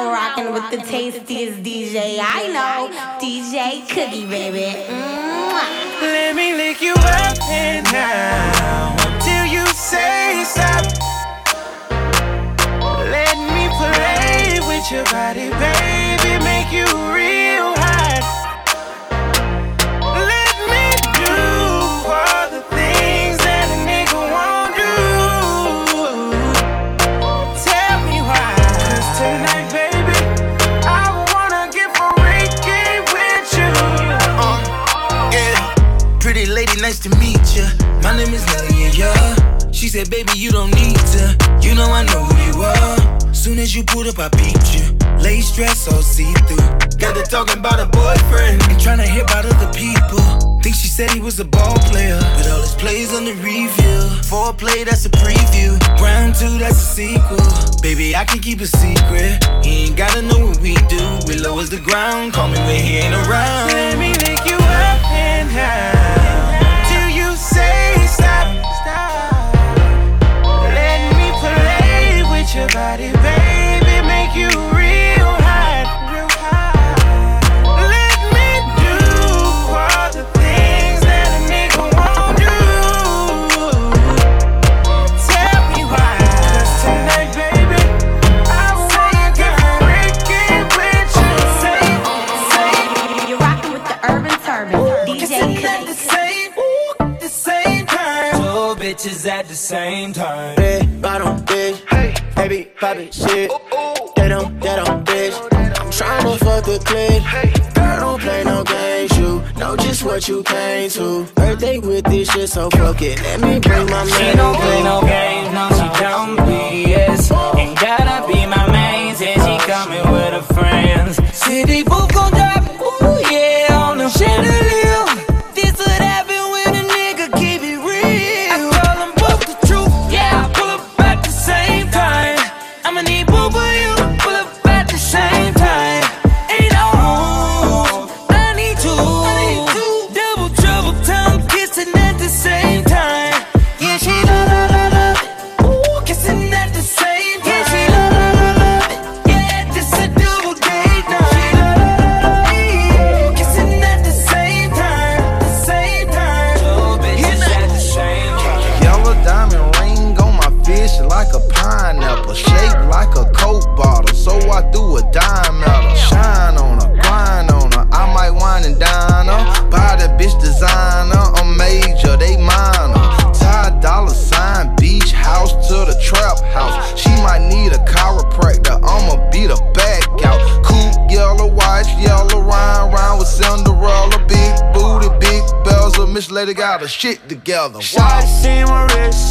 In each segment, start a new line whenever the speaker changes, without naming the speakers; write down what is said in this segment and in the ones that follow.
now rocking with the tastiest DJ I know, DJ Cookie, baby.
Let me lick you up and down until you say stop. Let me play with your body, baby, make you real.
My name is Nelly, yeah. She said, baby, you don't need to. You know I know who you are. Soon as you pulled up, I beat you. Lay stress all see through. Got to talking about a boyfriend and trying to hear about other people. Think she said he was a ball player, but all his plays on the review. play that's a preview. Round two, that's a sequel. Baby, I can keep a secret. He ain't gotta know what we do. We lowers the ground. Call me when he ain't around.
Let me make you up and high. body, baby, make you real hot. Real hot. Let me do all the things that a nigga won't do. Tell me why. Cause tonight, baby, I wanna get freaking with you. Say, say,
you're rocking with the urban turban. DJ
At the same, the same time.
Two bitches at the same time
baby poppin' shit. They don't, they don't bitch. I'm tryna fuck the clip. Girl, don't play no games, you know just what you came to. Birthday with this shit, so fuck it. Let me bring my man.
She don't play no games, no, she don't BS. Ain't gotta be
Lady got her shit together.
Wow. Shot, see my wrist.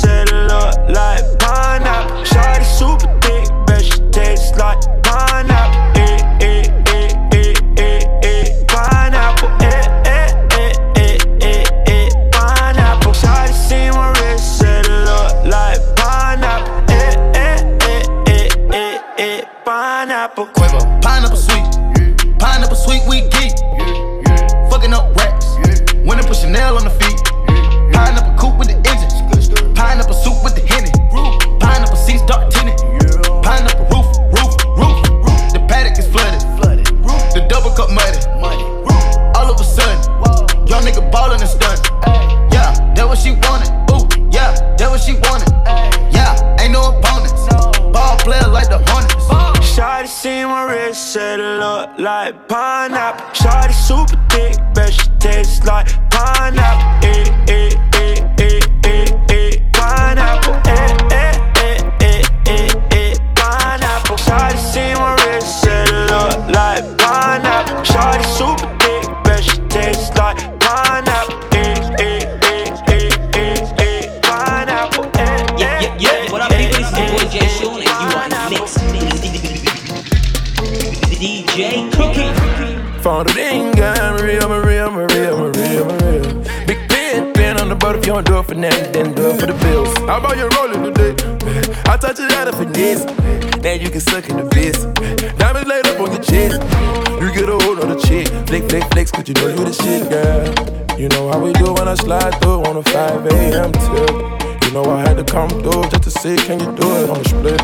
I
slide through on a 5 a.m. tip. You know I had to come through just to see can you do it on the split.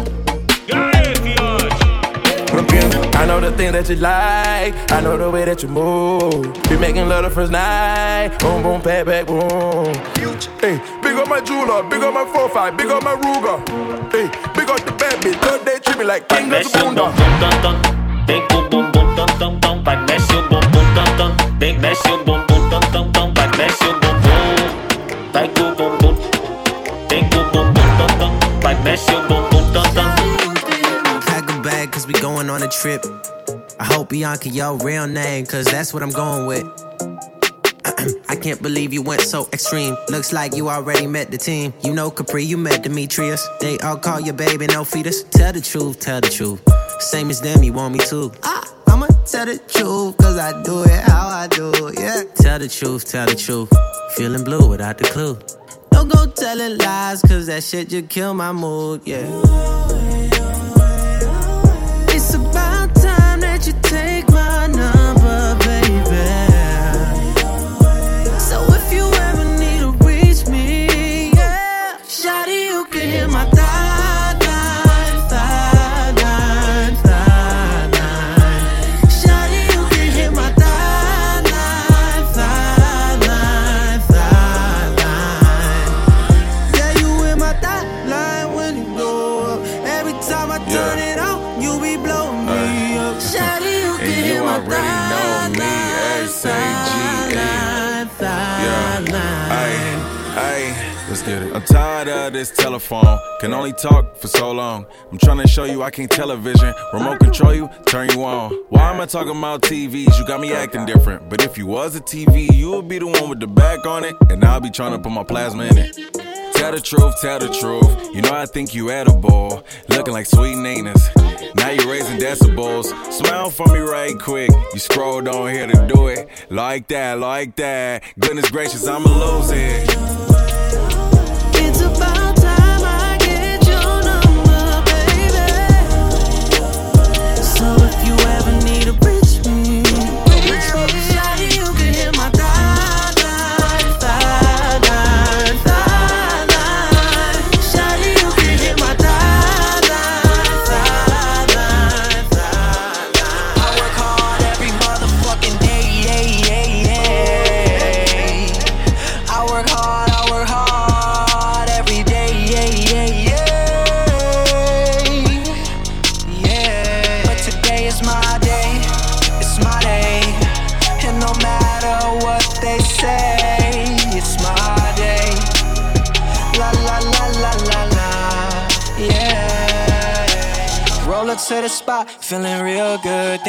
I know the thing that you like. I know the way that you move. Be making love the first night. Boom, boom, pat, back, boom. Hey, big up my jeweler, big up my 4-5, big up my Ruger. Hey, big up the bad bitch, third day treat me like king of the boom,
Big boom boom boom boom. dum dum, big bash your boom boom boom, big boom boom.
Trip. I hope Bianca your real name cause that's what I'm going with. I can't believe you went so extreme. Looks like you already met the team. You know Capri, you met Demetrius. They all call you baby, no fetus. Tell the truth, tell the truth. Same as them, you want me to. Ah, I'ma tell the truth, cause I do it how I do it, yeah. Tell the truth, tell the truth. Feeling blue without the clue. Don't go telling lies, cause that shit just kill my mood, yeah. It's about
this telephone. Can only talk for so long. I'm trying to show you I can't television. Remote control you, turn you on. Why am I talking about TVs? You got me acting different. But if you was a TV, you would be the one with the back on it. And I'll be trying to put my plasma in it. Tell the truth, tell the truth. You know I think you edible. Looking like sweet Nina's. Now you're raising decibels. Smile for me right quick. You scrolled on here to do it. Like that, like that. Goodness gracious, I'ma lose it.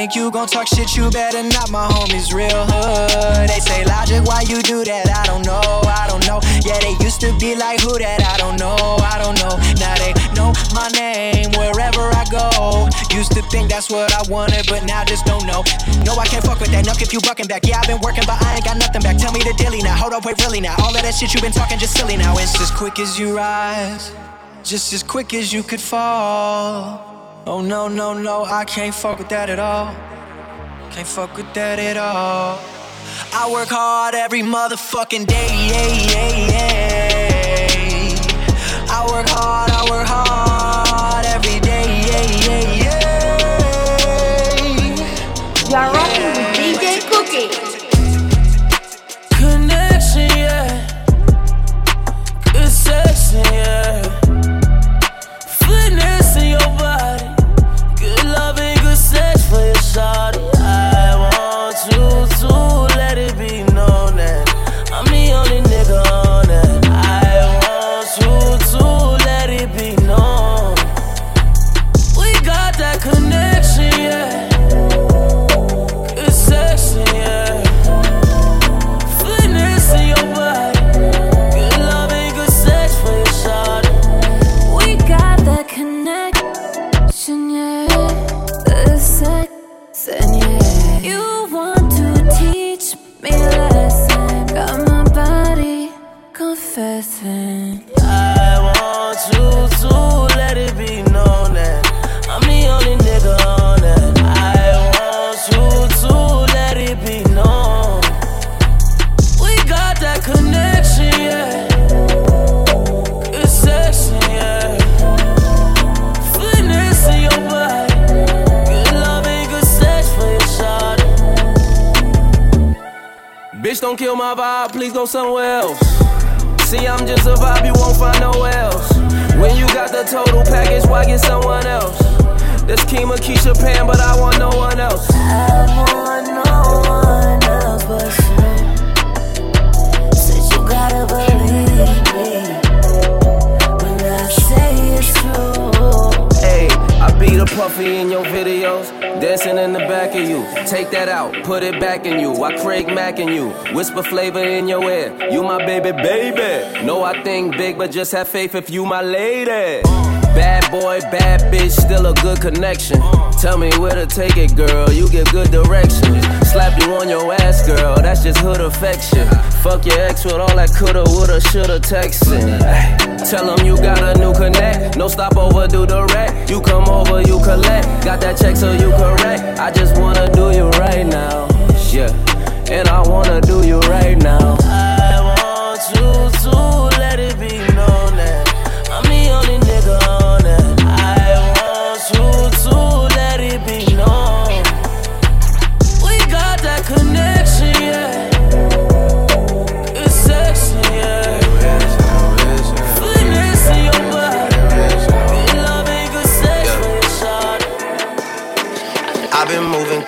Think you gon' talk shit, you better not. My homies real hood. They say logic, why you do that? I don't know, I don't know. Yeah, they used to be like who that? I don't know, I don't know. Now they know my name wherever I go. Used to think that's what I wanted, but now just don't know. No, I can't fuck with that. Nuck if you bucking back. Yeah, I've been working, but I ain't got nothing back. Tell me the dilly now. Hold up, wait, really now. All of that shit you been talking just silly now. It's as quick as you rise, just as quick as you could fall. Oh no, no, no, I can't fuck with that at all. Can't fuck with that at all. I work hard every motherfucking day, yeah, yeah, yeah.
Big, but just have faith if you my lady. Bad boy, bad bitch, still a good connection. Tell me where to take it, girl. You give good directions. Slap you on your ass, girl. That's just hood affection. Fuck your ex with all that coulda, woulda, shoulda texting. Tell them you got a new connect. No stop over, do the rack. You come over, you collect. Got that check, so you correct. I just wanna do you right now. Yeah. And I wanna do you right now.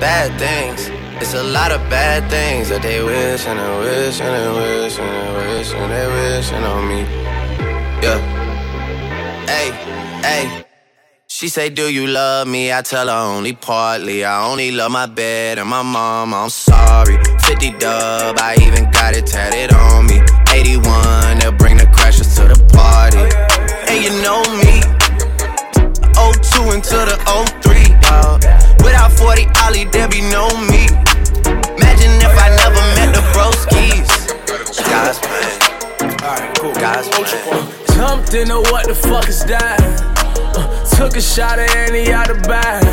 Bad things. It's a lot of bad things that they wish and they wish and they wish and they wish and they wishing on me. Yeah. Hey, hey. She say, Do you love me? I tell her only partly. I only love my bed and my mom. I'm sorry. 50 dub, I even got it tatted on me. 81, they'll bring
a shot at any out the bag.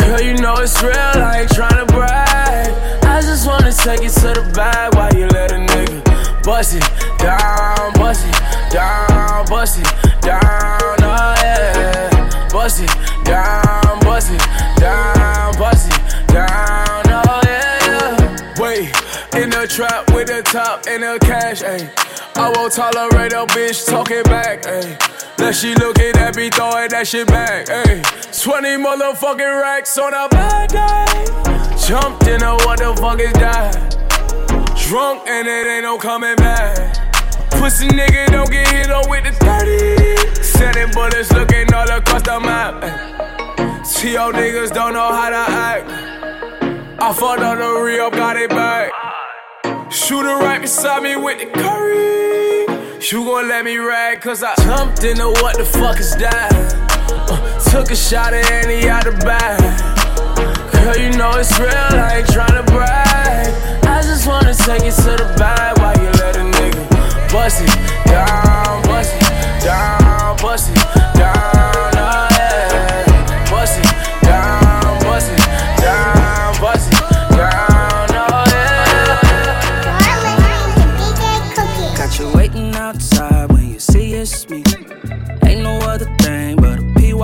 Girl, you know it's real, I ain't tryna brag. I just wanna take it to the bag while you let a nigga bust it down, bust it down, bust it down, oh yeah. Bust it down, bust it down, bust it down, oh yeah. Wait, in the trap with the top and the cash, ayy. I won't tolerate a bitch talking back, ayy. That she looking at me throwing that shit back, ayy. 20 motherfucking racks on a bad day. Jumped in a what the fuck is that? Drunk and it ain't no coming back. Pussy nigga don't get hit on with the 30. Sending bullets looking all across the map. y'all niggas don't know how to act. I fought on the real, got it back. Shooter right beside me with the curry. You gon' let me rag, cause I jumped into what the fuck is that? Uh, took a shot at any out the bag. Girl, you know it's real, I ain't tryna brag. I just wanna take it to the bag while you let a nigga bust it down, bust it down, bust it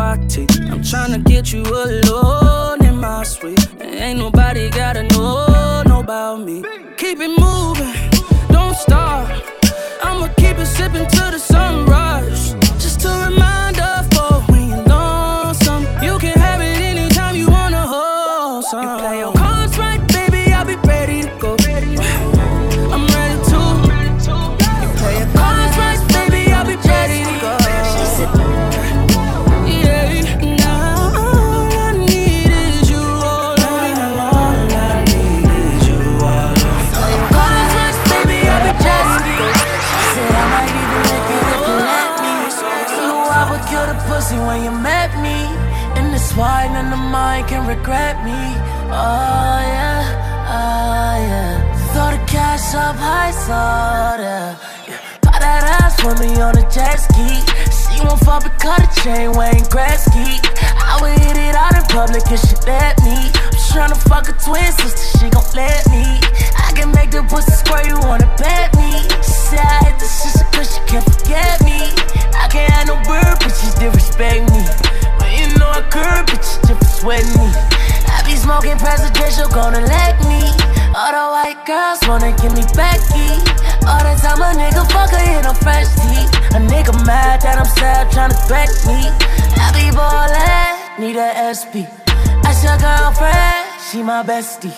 I'm tryna get you alone in my suite. Ain't nobody gotta know, know about me. Can
regret me. Oh yeah, oh yeah. Throw the cash up high, so yeah. Pop that ass for me on a jet ski. She won't but cut a chain, Wayne Gretzky. I would hit it out in public if she let me. I'm tryna fuck a twin sister, she gon' let me. I can make the pussy squirt, you wanna bet me. She said I hit the sister cause she can't forget me. I can't have no bird, but she still respect me. You know I curb, bitch, she just sweating me. I be smoking presidential, gonna let me. All the white girls wanna give me Becky. All the time a nigga fuck her in a fresh teeth. A nigga mad that I'm sad, tryna threat me. I be ballin', need a SP. That's your girlfriend, she my bestie.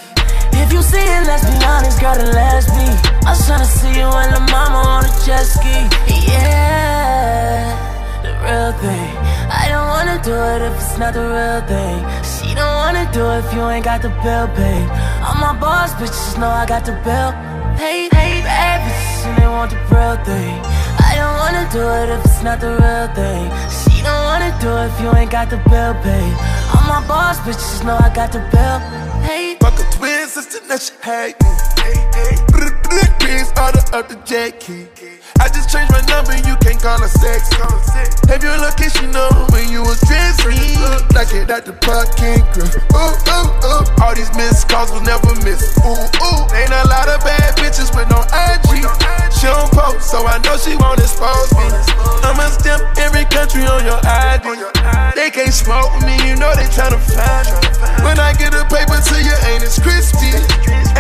If you see it, let's be honest, girl, then let's be. I was tryna see you and the mama on a jet ski. Yeah, the real thing. I don't wanna do it if it's not the real thing. She don't wanna do it if you ain't got the bill paid. All my boss bitches know I got the bill paid. Hey, bad bitches and they want the real thing. I don't wanna do it if it's not the real thing. She don't wanna do it if you ain't got the bill paid. All my boss bitches know I got the bill paid.
Fuck a twin sister, now she hate me. Chris, order up the jet key. I just changed my number, you can't call her sex. Have your location know when you was dressing like it at the parking girl. Ooh, ooh, ooh. All these missed calls was never missed. Ooh, ooh. Ain't a lot of bad bitches with no IG. She don't post, so I know she won't expose me. I'ma stamp every country on your ID. They can't smoke me, you know they tryna find me. When I get a paper to you, ain't it Christie?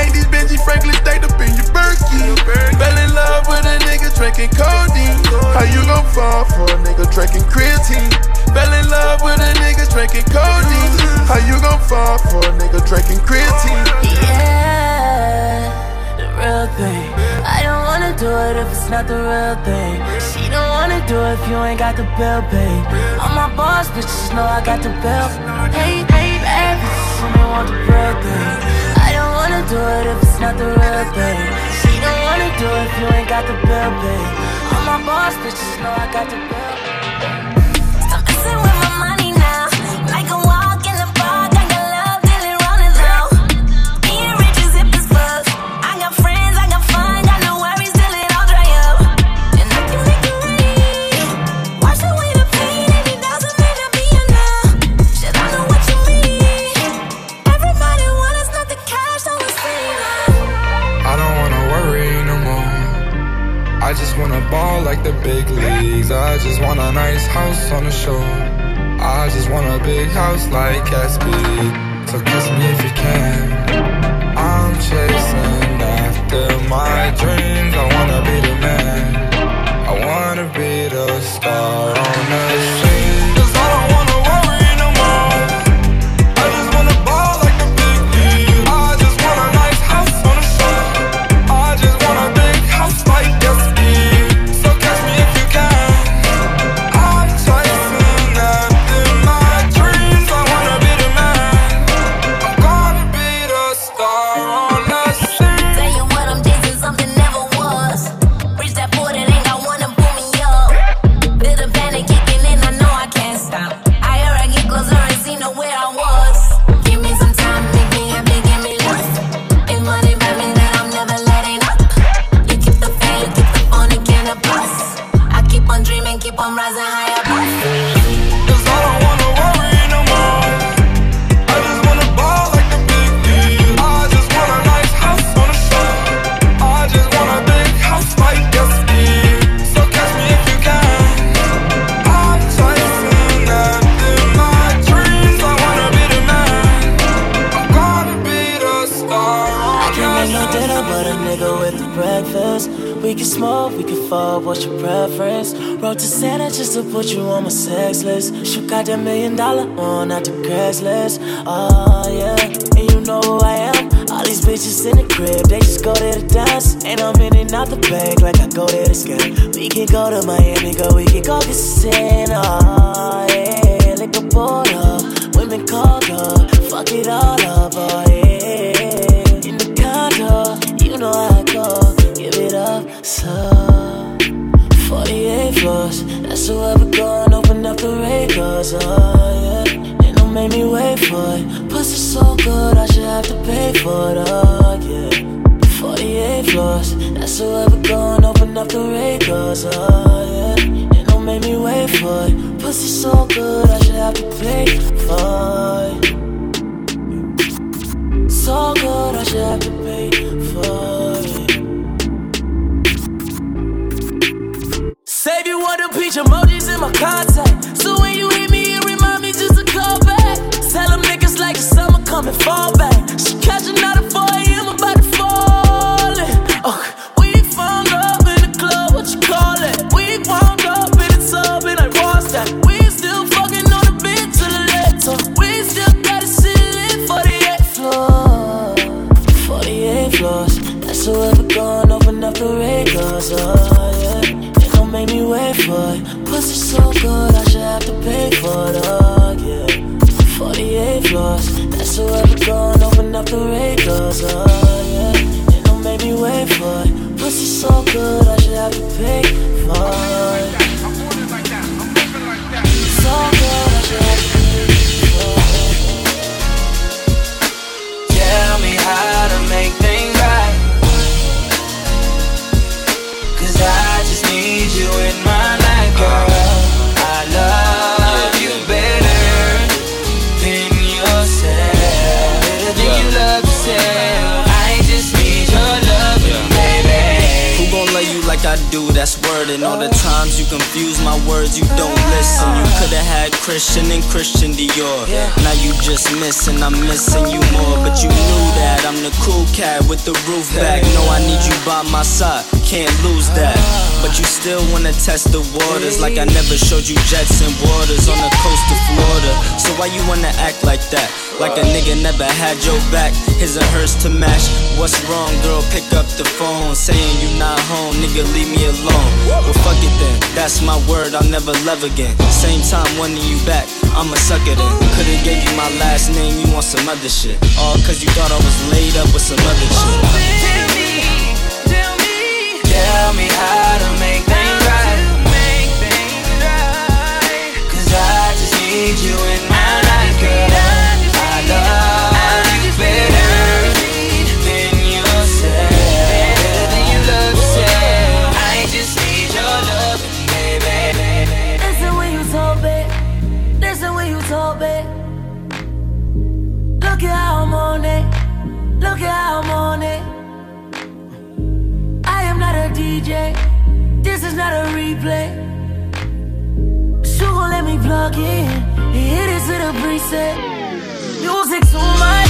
Ain't these Benji Franklin stayed up in your Berkey? Fell in love with a nigga drinking codeine. How you gon' fall for a nigga drinking creatine? Fell in love with a nigga drinking codeine. How you gon' fall for a nigga drinking creatine?
Yeah, the real thing. I don't wanna do it if it's not the real thing. She don't wanna do it if you ain't got the bill paid. All my boss bitches know I got the bill. Hey, bad bitches and they want the real thing. I don't wanna do it if it's not the real thing. Wanna do if you ain't got the bill paid. All my boss bitches know I got the bill.
Ball like the big leagues. I just want a nice house on the shore. I just want a big house like Gatsby. So kiss me if you can. I'm chasing after my dreams. I wanna be the man. I wanna be the star
put you on my sex list. Shoot got that million dollar on out the Craigslist. Oh ah, yeah, and you know who I am. All these bitches in the crib, they just go there to dance. And I'm in and out the bank like I go there to scam. We can go to Miami, go, we can go get sin. Oh yeah, liquor board up, women called up, fuck it all up. Oh yeah, uh, oh yeah. Ain't no make me wait for it. Pussy so good, I should have to pay for it, oh yeah. 48 floors, that's whoever gone open up the doors, oh yeah. Ain't no make me wait for it. Pussy so good, I should have to pay for it. So good, I should have to pay for it. Save you one of peach emojis in my contact. Fall back. You
confuse my words, you don't listen. You could've had Christian and Christian Dior. Now you just missing, I'm missing you more. But you knew that I'm the cool cat with the roof back. No, I need you by my side, can't lose that. But you still wanna test the waters like I never showed you jets and waters on the coast of Florida. So why you wanna act like that? Like a nigga never had your back, his and hers to match. What's wrong, girl? Pick up the phone, saying you not home, nigga, leave me alone. Well, fuck it then, that's my word, I'll never love again. Same time wanting you back, I'ma suck it in. Could've gave you my last name, you want some other shit. All cause you thought I was laid up with some other shit.
Tell me how to make things right. Cause I just need you in my life, girl.
Let me plug in and hit it to the preset. Music to my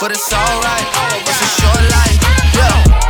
but it's alright. It's a short life, yeah.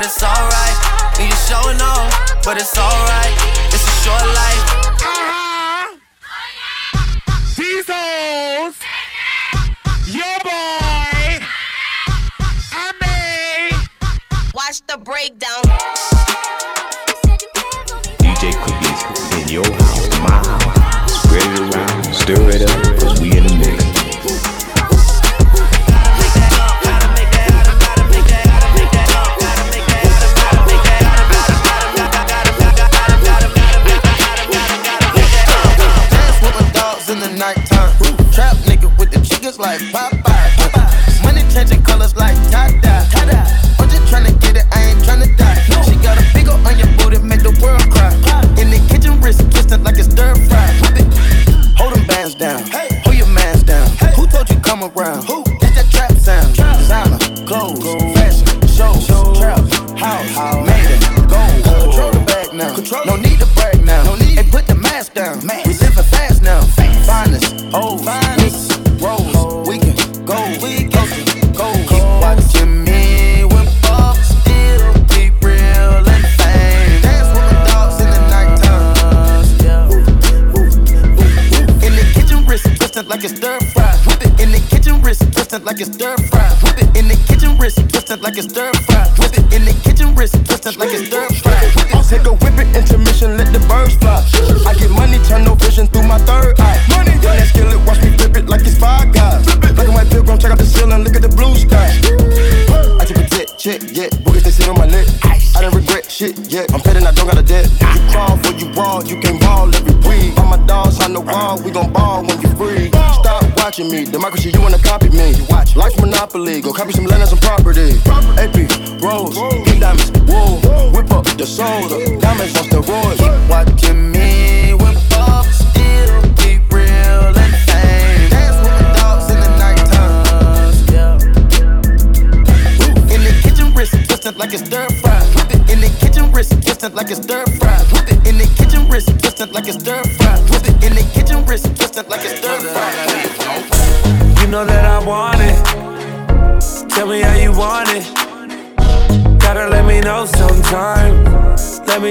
but it's alright. And you showing off, but it's alright. It's a short life.
These hoes, your boy, I may.
Watch the breakdown.
DJ Cookies in your house, my house. Spread it around, stir it up,
like Popeye. Money changing colors like tie-dye. I'm just tryna get it, I ain't tryna die. She got a big ol' on your booty, make the world cry. In the kitchen, wrist twisted like it's stir fry. Hold them bands down. Hold your mans down. Who told you come around? That's that trap sound. Designer, clothes, fashion, shows, trap, house, made it, gold. Control the bag now. No need to brag now. No need. And put the mask down. Like it's stir fry. Whip it in the kitchen, wrist twisted like it's stir fry. Whip it in the kitchen, wrist twisted like it's stir fry. I'll take a whip it intermission,
let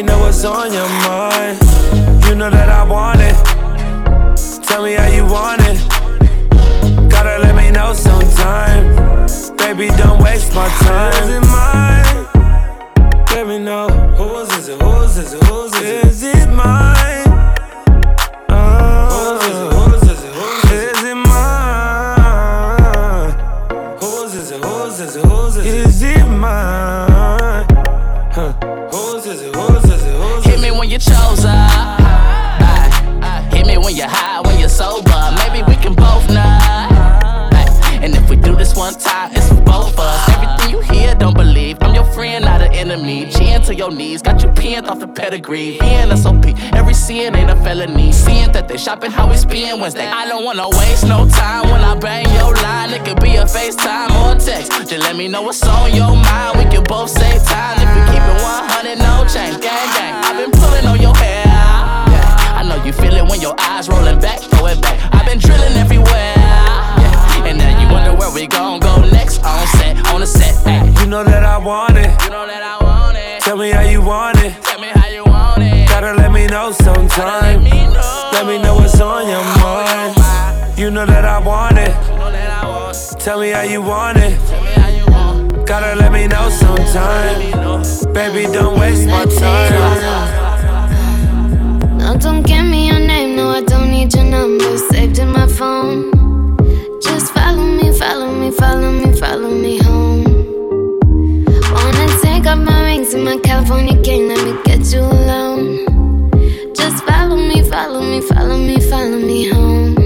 know what's on your mind.
Could be a FaceTime or a text. Just let me know what's on your mind. We can both save time if we keep it 100, no change. Gang, gang. I've been pulling on your hair. Yeah. I know you feel it when your eyes rolling back, throw it back. I've been drilling everywhere. Yeah. And now you wonder where we gon' go next. On set, on the set. Ay.
You know that I want it.
You know that I want it.
Tell me how you want it.
Tell me how you want it.
Gotta let me know sometime. Let me know what's on your mind. You know that I want it. Tell me how you want it. Gotta let me know sometime. Baby, don't waste my time.
No, don't give me your name, no, I don't need your number saved in my phone. Just follow me, follow me, follow me, follow me home. Wanna take off my rings and my California king, let me get you alone. Just follow me, follow me, follow me, follow me
home.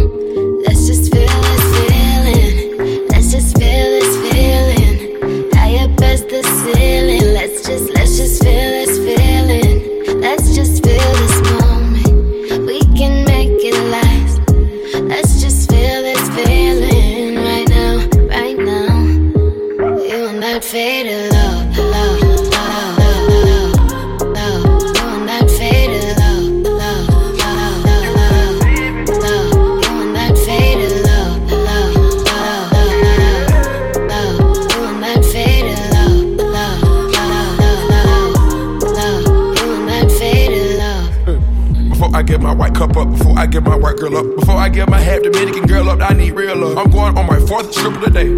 I get my white girl up, before I get my half Dominican girl up, I need real love. I'm going on my fourth trip of the day.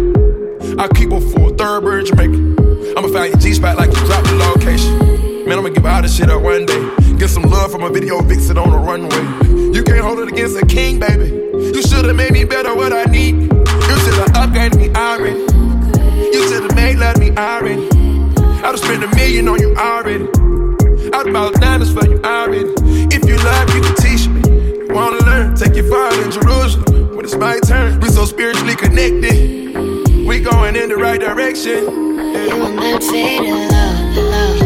I keep a full thoroughbred Jamaican. I'ma find your G spot like you dropped the location. Man, I'ma give all this shit up one day. Get some love from a video vixen on the runway. You can't hold it against a king, baby. You should've made me better what I need. You should've upgraded me already. You should've made love me already. I'd've spent a million on you already. I'd about diamonds for you already. If you love, you can teach wanna learn, take your father in Jerusalem. When it's my turn, we so spiritually connected. We going in the right direction.
You that faded love, love, love,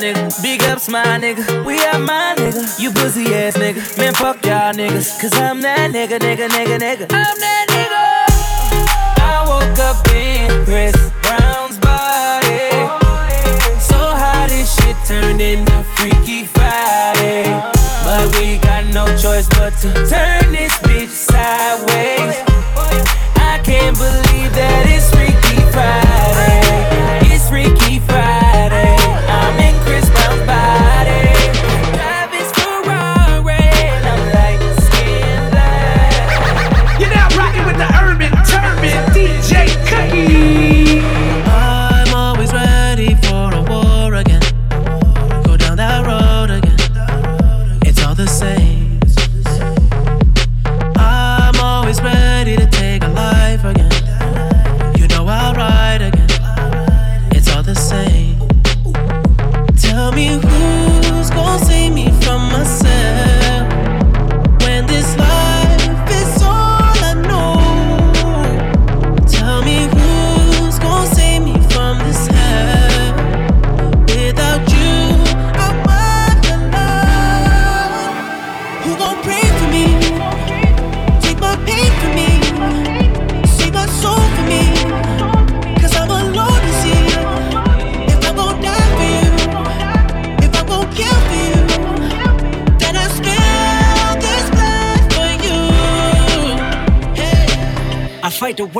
nigga? Big ups, my nigga. We are my nigga. You pussy ass nigga. Man, fuck y'all niggas. Cause I'm that nigga, nigga, nigga, nigga. I'm that nigga. I woke up in Chris Brown's body. So how this shit turned into Freaky Friday. But we got no choice but to turn this bitch sideways. I can't believe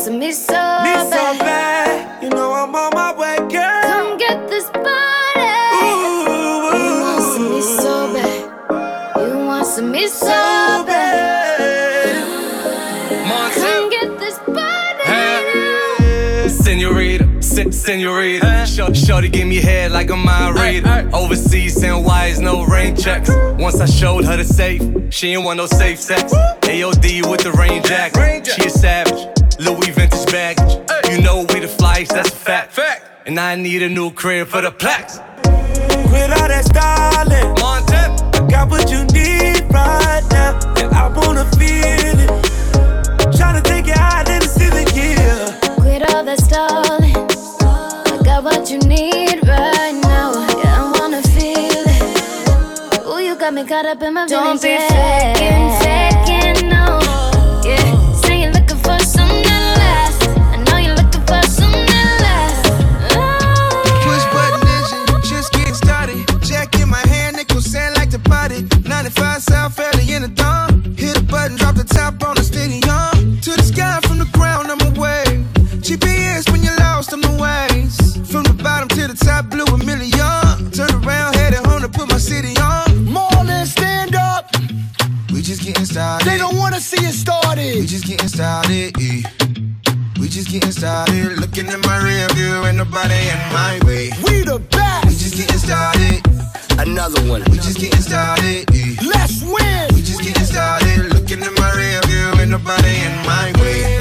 kissing me
so
me
bad.
so bad.
You
know I'm on my way, girl.
Come get this body. Ooh, you want to me so bad. You want to me so, so bad. bad. Come get this body.
Hey. Senorita. Senorita, uh, Short, shorty give me head like a mind reader. Uh, uh, Overseas and wise, no rain checks. Once I showed her the safe, she ain't want no safe sex. AOD with the rain jacket. She a savage Louis vintage bags. Hey. You know we the flies, that's a fact. fact. And I need a new crib for the plaques.
Quit all that styling. Montep. I got what you need right now, Yeah, I wanna feel it. Tryna take it higher than the ceiling, yeah.
Quit all that stalling. I got what you need right now, yeah, I wanna feel it. Ooh, you got me caught up in my
Don't
feelings.
Don't
be
faking.
just getting started. They don't wanna see it started. We just getting started. Eh. We just getting started. Looking in my rear view, ain't nobody in my way. We the best. We just getting started. Another one. We just getting started. Eh. Let's win. We just getting started. Looking in my rear view, ain't nobody in my way.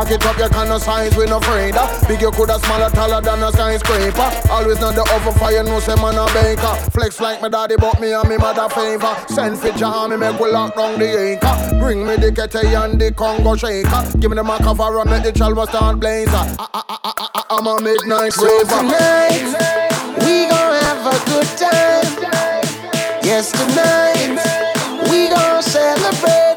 Back it up, your kind of signs we no afraid of. Big you coulda smaller, taller than a skyscraper. Always not the over fire, no say man a baker. Flex like my daddy, but me and me mother favor. Send fit your army, make we lock down the acre. Bring me the ketty and the Congo shaker. Give me the mark of a make the chalwa start blazer. I, I, I, I, I, I'm a midnight
So
raver.
tonight, we gon' have a good time. Yes, tonight, we gon' celebrate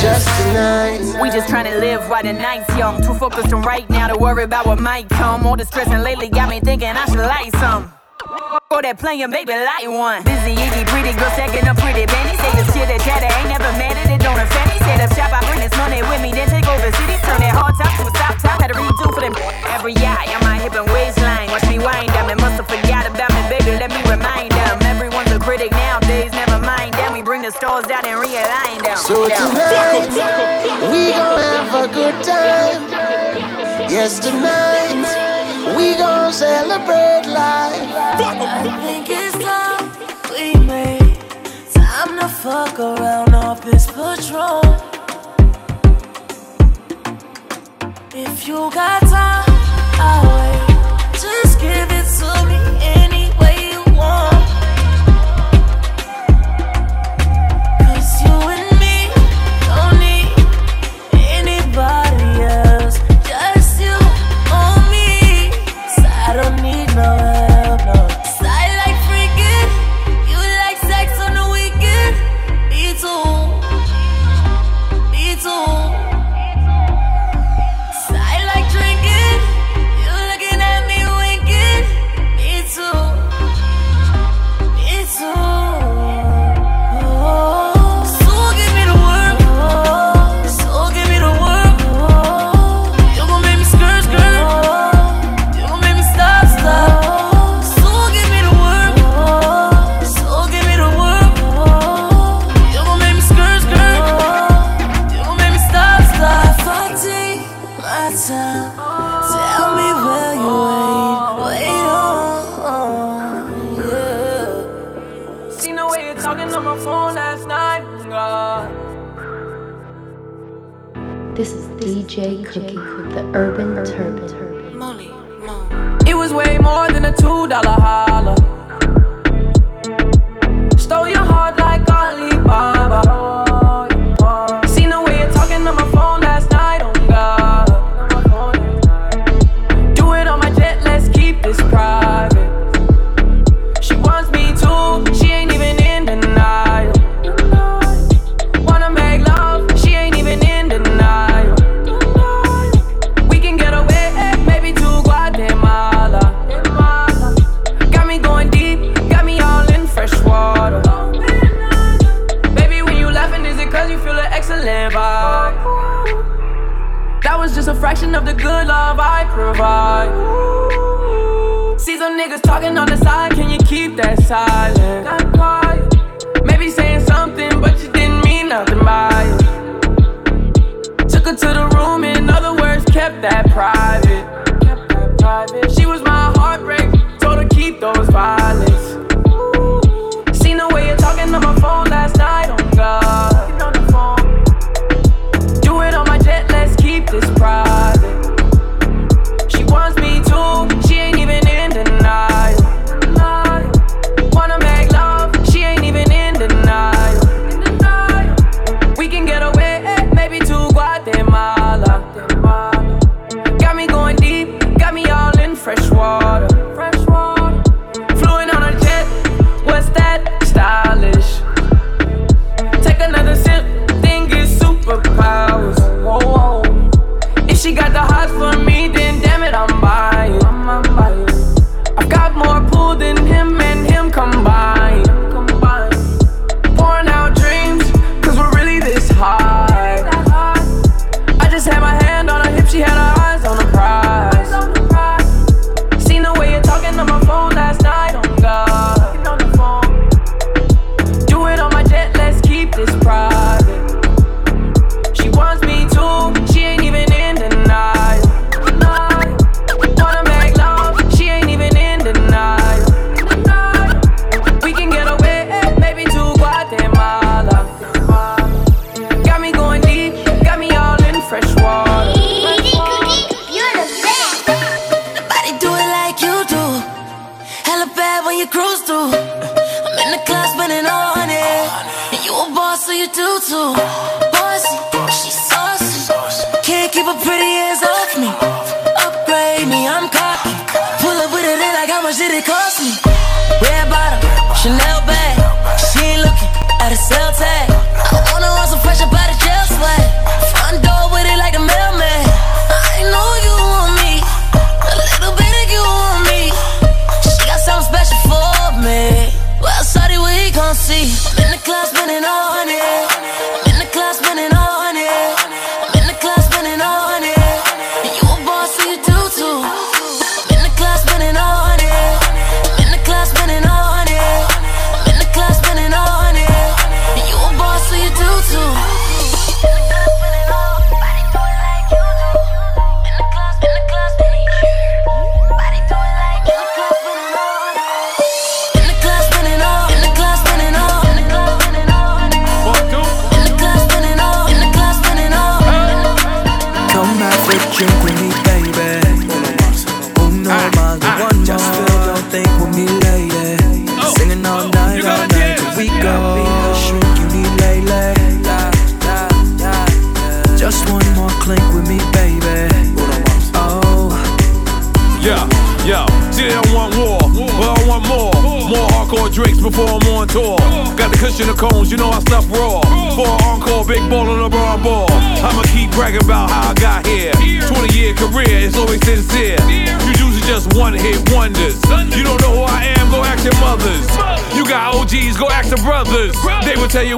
just tonight.
We just tryna live while the night's young. Too focused on right now to worry about what might come. All the stressing lately got me thinking I should light some. Go that playing, baby, light one. Busy, iggy, pretty girl, stacking up pretty bandy. Say this shit that chatter ain't never mad at it, don't offend me. Set up shop, I bring this money with me, then take over cities. Turn that hard top to a stop top. Had to redo for them every eye on my hip and waistline. Watch me wind them, and must have forgot about me, baby. Let me remind them. Everyone's a critic nowadays, the stars down and realign them.
So tonight, we gon' have a good time. Yes, tonight, we gon' celebrate life.
I think it's time we made time to fuck around off this patrol. If you got time,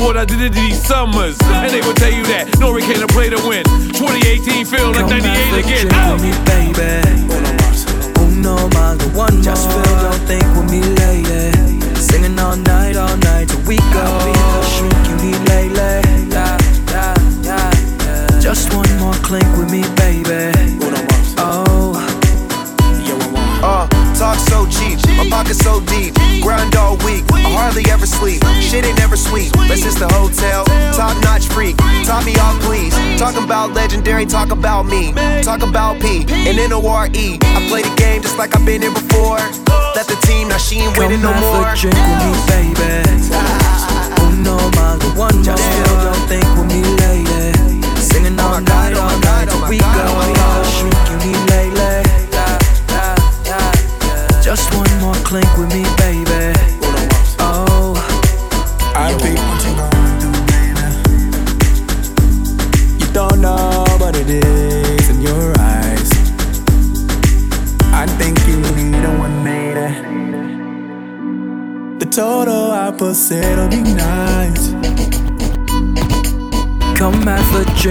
what I
did in
these summers. And they will tell you that Nori can't play to win. 2018 feel like 98 again.
Oh. Me, baby. One. Just feel don't think with me lady. Singing all night, all night till we go. Oh. Shrink you need lately. Just one more clink with me, baby. Oh.
Uh, talk so cheap, my pocket so deep. Grind all week, I hardly ever sleep. Hotel. Top notch freak. Top me off, please. Talk about legendary, talk about me. Talk about P and N O R E. I play the game just like I've been here before. The team, now she ain't winning no more.
Come have a drink with me, baby. One more. Still don't think with me, lady. Singing all oh night, oh
all night, all week. I'll me, lady. Just one more clink with me,
J'ai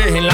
Quieres, en la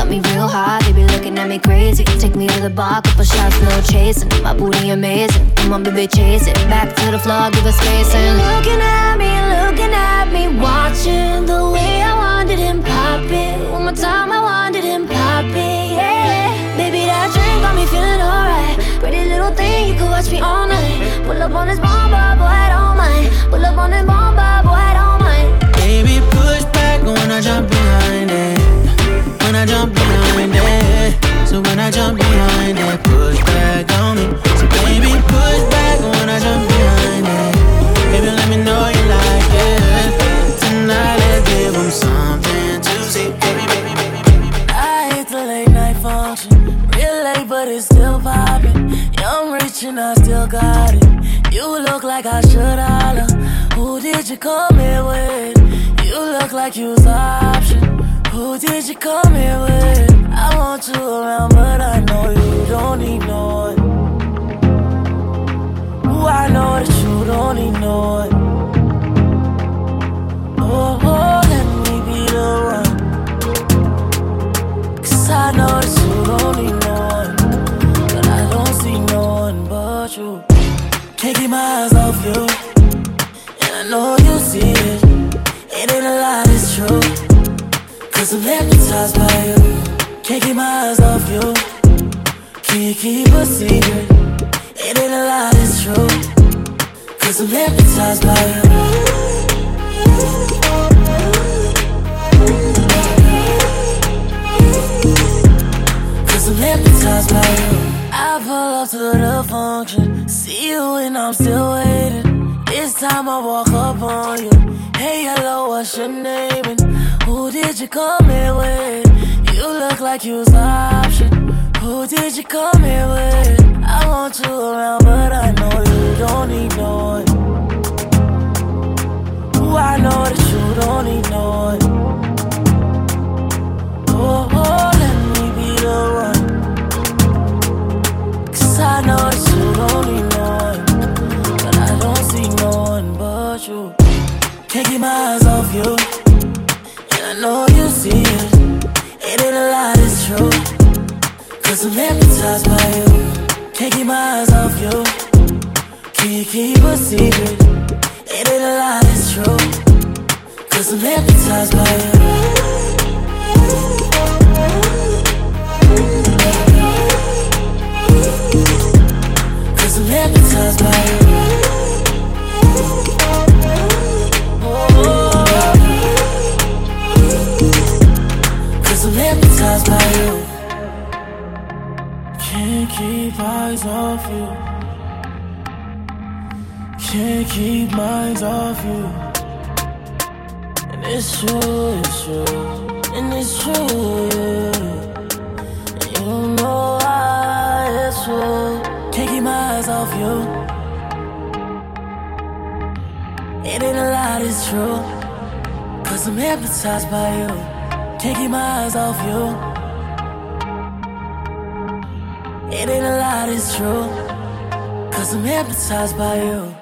love me
real hard. Baby, looking at me crazy. Take me to the bar, couple shots, no chasing. My booty amazing. Come on, baby, chase it. Back to the floor, give us space and looking at me, looking at me, watching the way I wanted him pop it. One more time, I wanted him pop it, yeah. Baby, that drink got me feeling alright. Pretty little thing, you could watch me all night. Pull up on this bomba, boy, I don't mind. Pull up on this bomba, boy, I don't mind.
Baby, push back when I jump behind it. I jump behind it. So when I jump behind it, push back on me. So baby, push back when I jump behind it. Baby, let me know you like it. Tonight, let's give 'em something to see. Baby, baby, baby, baby.
I hit the late night function. Real late, but it's still popping. I'm rich and I still got it. You look like I should holler. Who did you come here with? You look like you was option. Who did you come here with? I want you around, but I know you don't need no one. Ooh, I know that you don't need no one. Oh, oh, let me be the one. Cause I know that you don't need no one. But I don't see no one but you. Can't keep my eyes off you. And I know you see it. It ain't a lie, it's true. I'm hypnotized by you. Can't keep my eyes off you. Can't keep a secret? It ain't a lie, it's true. Cause I'm hypnotized by you. Cause I'm hypnotized by you. I pull up to the function. See you and I'm still waiting. This time I walk up on you. Hey, hello, what's your name? And who did you come here with? You look like you was the option. Who did you come here with? I want you around, but I know you don't need no one. Ooh, I I know that you don't need no one. Oh, oh let me be the one. Cause I know that you don't need no one. But I don't see no one but you. Can't keep my eyes off you. Know you see it. It ain't a lie, it's true. Cause I'm hypnotized by you. Can't keep my eyes off you. Can you keep a secret? It ain't a lie, it's true. Cause I'm hypnotized by you. Cause I'm hypnotized by you. You. Can't keep eyes off you. Can't keep minds off you. And it's true, it's true. And it's true. And you know why it's true. Can't keep my eyes off you. It ain't a lie, it's true. Cause I'm hypnotized by you. Can't keep my eyes off you. It ain't a lie, it's true. Cause I'm hypnotized by you.